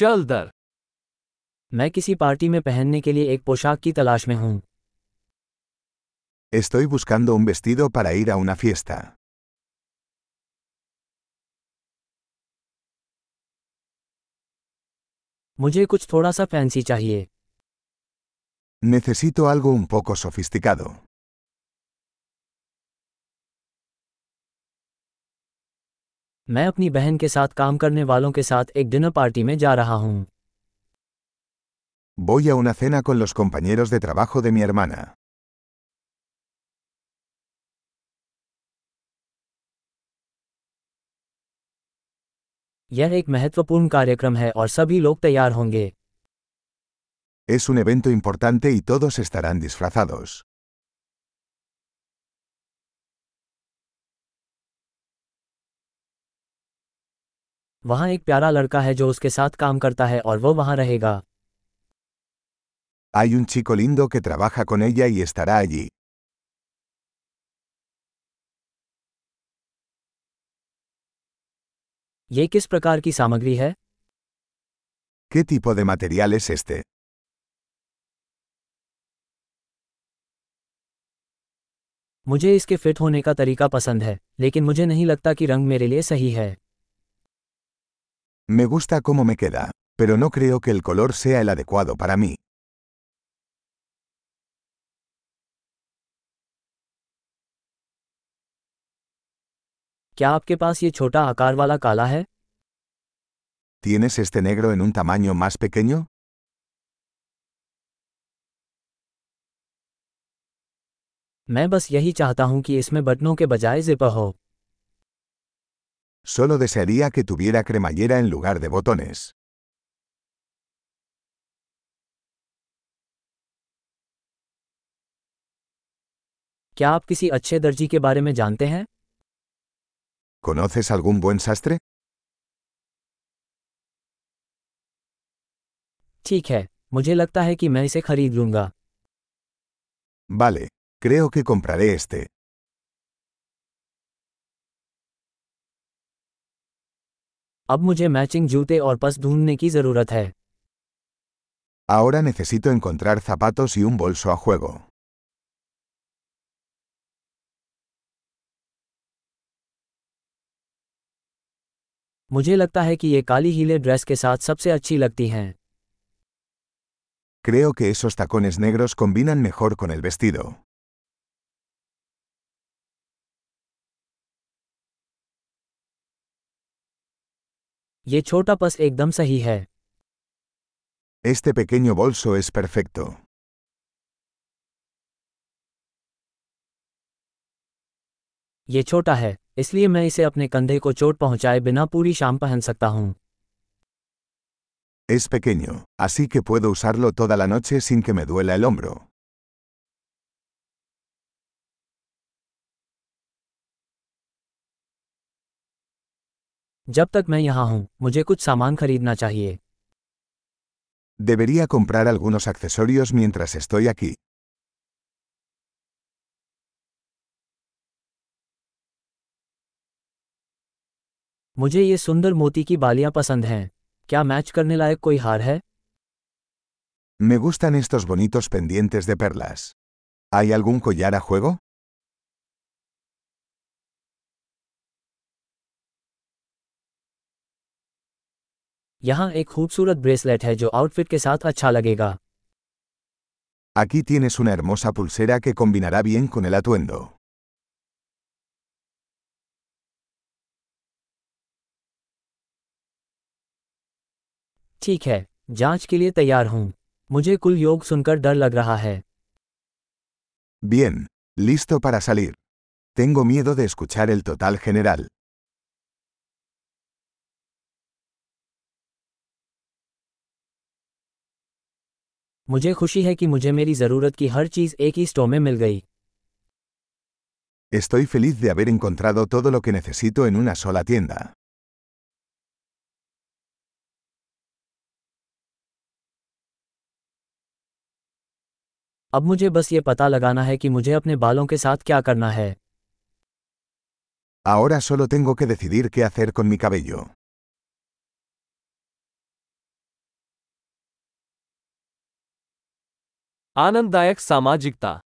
चल दर मैं किसी पार्टी में पहनने के लिए एक पोशाक की तलाश में हूँ Estoy buscando un vestido para ir a una fiesta. मुझे कुछ थोड़ा सा फैंसी चाहिए Necesito algo un poco sofisticado. मैं अपनी बहन के साथ काम करने वालों के साथ एक डिनर पार्टी में जा रहा हूँ Voy a una cena con los compañeros de trabajo de mi hermana. यह एक महत्वपूर्ण कार्यक्रम है और सभी लोग तैयार होंगे Es un evento importante y todos estarán disfrazados. वहाँ एक प्यारा लड़का है जो उसके साथ काम करता है और वो वहाँ रहेगा Hay un chico lindo que trabaja con ella y estará allí. ये किस प्रकार की सामग्री है ¿Qué tipo de material es este? मुझे इसके फिट होने का तरीका पसंद है लेकिन मुझे नहीं लगता कि रंग मेरे लिए सही है Me gusta cómo me queda, pero no creo que el color sea el adecuado para mí. क्या आपके पास ये छोटा आकार वाला काला है ¿Tienes este negro en un tamaño más pequeño? मैं बस यही चाहता हूं कि इसमें बटनों के बजाय जिपर हो Solo desearía que tuviera cremallera en lugar de botones. क्या आप किसी अच्छे दर्जी के बारे में जानते हैं ¿Conoces algún buen sastre? ठीक है मुझे लगता है कि मैं इसे खरीद लूंगा Vale, creo que compraré este. अब मुझे मैचिंग जूते और पस ढूँढने की ज़रूरत है Ahora necesito encontrar zapatos y un bolso a juego. मुझे लगता है कि ये काली हीले ड्रेस के साथ सबसे अच्छी लगती हैं Creo que esos tacones negros combinan mejor con el vestido. ये छोटा पस एकदम सही है Este pequeño bolso es perfecto. ये छोटा है इसलिए मैं इसे अपने कंधे को चोट पहुँचाए बिना पूरी शाम पहन सकता हूँ Es pequeño, así que puedo usarlo toda la noche sin que me duela el hombro. जब तक मैं यहाँ हूँ मुझे कुछ सामान खरीदना चाहिए Debería comprar algunos accesorios mientras estoy aquí. मुझे ये सुंदर मोती की बालियाँ पसंद हैं क्या मैच करने लायक कोई हार है Me gustan estos bonitos pendientes de perlas. ¿Hay algún collar a juego? यहाँ एक खूबसूरत ब्रेसलेट है जो आउटफिट के साथ अच्छा लगेगा Aquí tienes una hermosa pulsera que combinará bien con el atuendo. ठीक है जांच के लिए तैयार हूँ मुझे कुल योग सुनकर डर लग रहा है Bien, listo para salir. Tengo miedo de escuchar el total general. मुझे खुशी है कि मुझे मेरी ज़रूरत की हर चीज़ एक ही स्टोर में मिल गई Estoy feliz de haber encontrado todo lo que necesito en una sola tienda. अब मुझे बस ये पता लगाना है कि मुझे अपने बालों के साथ क्या करना है Ahora solo tengo que decidir qué hacer con mi cabello. आनंददायक सामाजिकता।